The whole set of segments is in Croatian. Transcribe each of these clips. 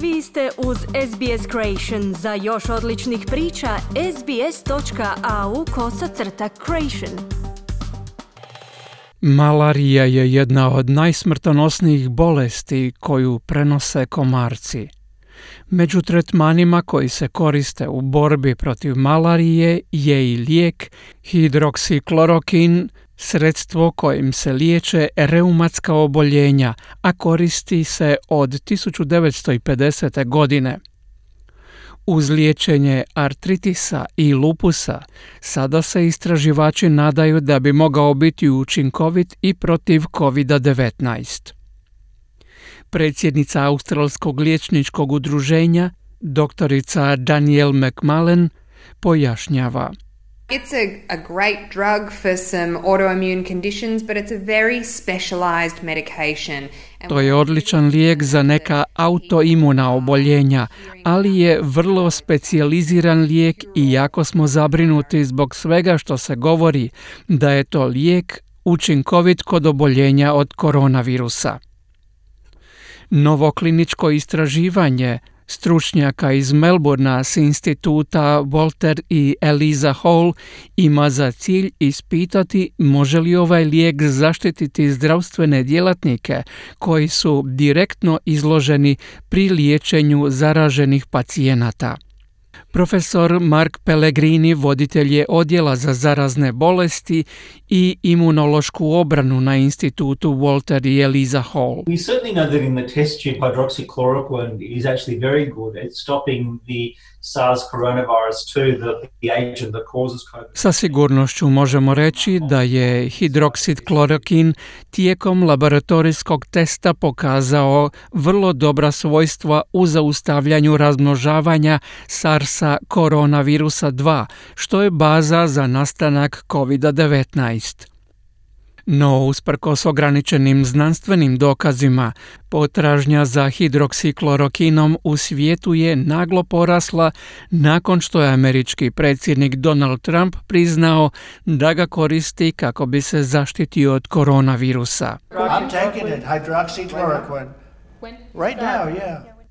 Vi ste uz SBS Creation. Za još odličnih priča, sbs.au kosacrta creation. Malarija je jedna od najsmrtonosnijih bolesti koju prenose komarci. Među tretmanima koji se koriste u borbi protiv malarije je i lijek hidroksiklorokin, sredstvo kojim se liječe reumatska oboljenja, a koristi se od 1950. godine. Uz liječenje artritisa i lupusa sada se istraživači nadaju da bi mogao biti učinkovit i protiv COVID-19. Predsjednica Australskog liječničkog udruženja, doktorica Danielle McMullen, pojašnjava – It's a, a great drug for some autoimmune conditions, but it's a very specialized medication. To je odličan lijek za neka autoimuna oboljenja, ali je vrlo specijaliziran lijek i jako smo zabrinuti zbog svega što se govori da je to lijek učinkovit kod oboljenja od koronavirusa. Novo kliničko istraživanje stručnjaka iz Melbourna s instituta Walter i Eliza Hall ima za cilj ispitati može li ovaj lijek zaštititi zdravstvene djelatnike koji su direktno izloženi pri liječenju zaraženih pacijenata. Profesor Mark Pellegrini voditelj je odjela za zarazne bolesti i imunološku obranu na institutu Walter i Eliza Hall. We certainly know that in the test tube hydroxychloroquine is actually very good at stopping the SARS coronavirus 2, the, the agent that causes COVID. Sa sigurnošću možemo reći da je hidroksid klorokin tijekom laboratorijskog testa pokazao vrlo dobra svojstva u zaustavljanju razmnožavanja SARS-a koronavirusa 2, što je baza za nastanak COVID-19. No, usprkos ograničenim znanstvenim dokazima, potražnja za hidroksiklorokinom u svijetu je naglo porasla nakon što je američki predsjednik Donald Trump priznao da ga koristi kako bi se zaštitio od koronavirusa.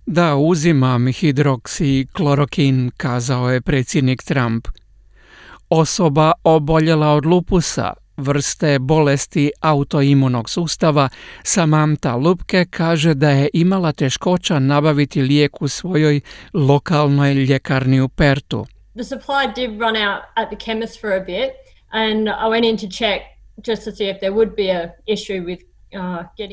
Da, uzimam hidroksiklorokin, kazao je predsjednik Trump. Osoba oboljela od lupusa vrste bolesti autoimunog sustava, Samantha Lupke kaže da je imala teškoća nabaviti lijek u svojoj lokalnoj ljekarni u Pertu. The supply did run out at the chemist for a bit and I went in to check just to see if there would be a issue with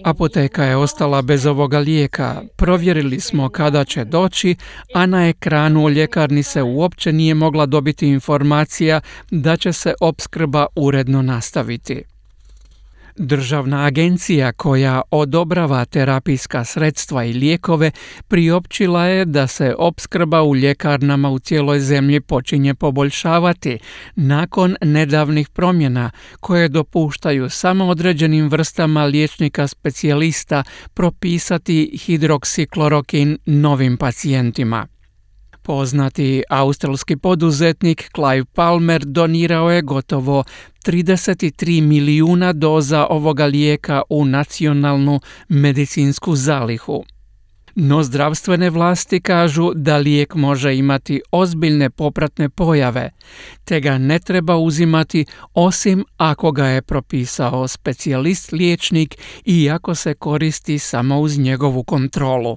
Apoteka je ostala bez ovoga lijeka. Provjerili smo kada će doći, a na ekranu u ljekarni se uopće nije mogla dobiti informacija da će se opskrba uredno nastaviti. Državna agencija koja odobrava terapijska sredstva i lijekove priopćila je da se opskrba u ljekarnama u cijeloj zemlji počinje poboljšavati nakon nedavnih promjena koje dopuštaju samo određenim vrstama liječnika specijalista propisati hidroksiklorokin novim pacijentima. Poznati australski poduzetnik Clive Palmer donirao je gotovo 33 milijuna doza ovoga lijeka u nacionalnu medicinsku zalihu. No zdravstvene vlasti kažu da lijek može imati ozbiljne popratne pojave, te ga ne treba uzimati osim ako ga je propisao specijalist liječnik i ako se koristi samo uz njegovu kontrolu.